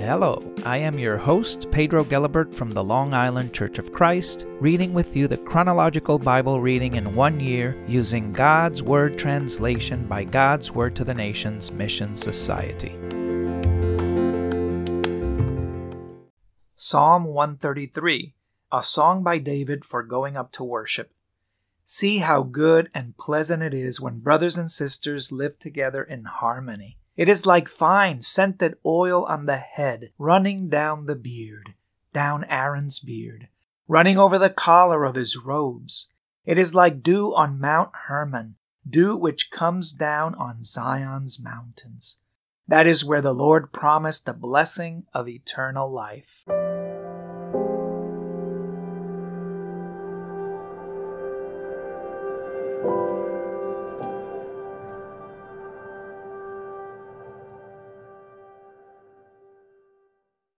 Hello, I am your host, Pedro Gelibert from the Long Island Church of Christ, reading with you the chronological Bible reading in one year using God's Word translation by God's Word to the Nations Mission Society. Psalm 133, a song by David for going up to worship. See how good and pleasant it is when brothers and sisters live together in harmony. It is like fine scented oil on the head, running down the beard, down Aaron's beard, running over the collar of his robes. It is like dew on Mount Hermon, dew which comes down on Zion's mountains. That is where the Lord promised the blessing of eternal life.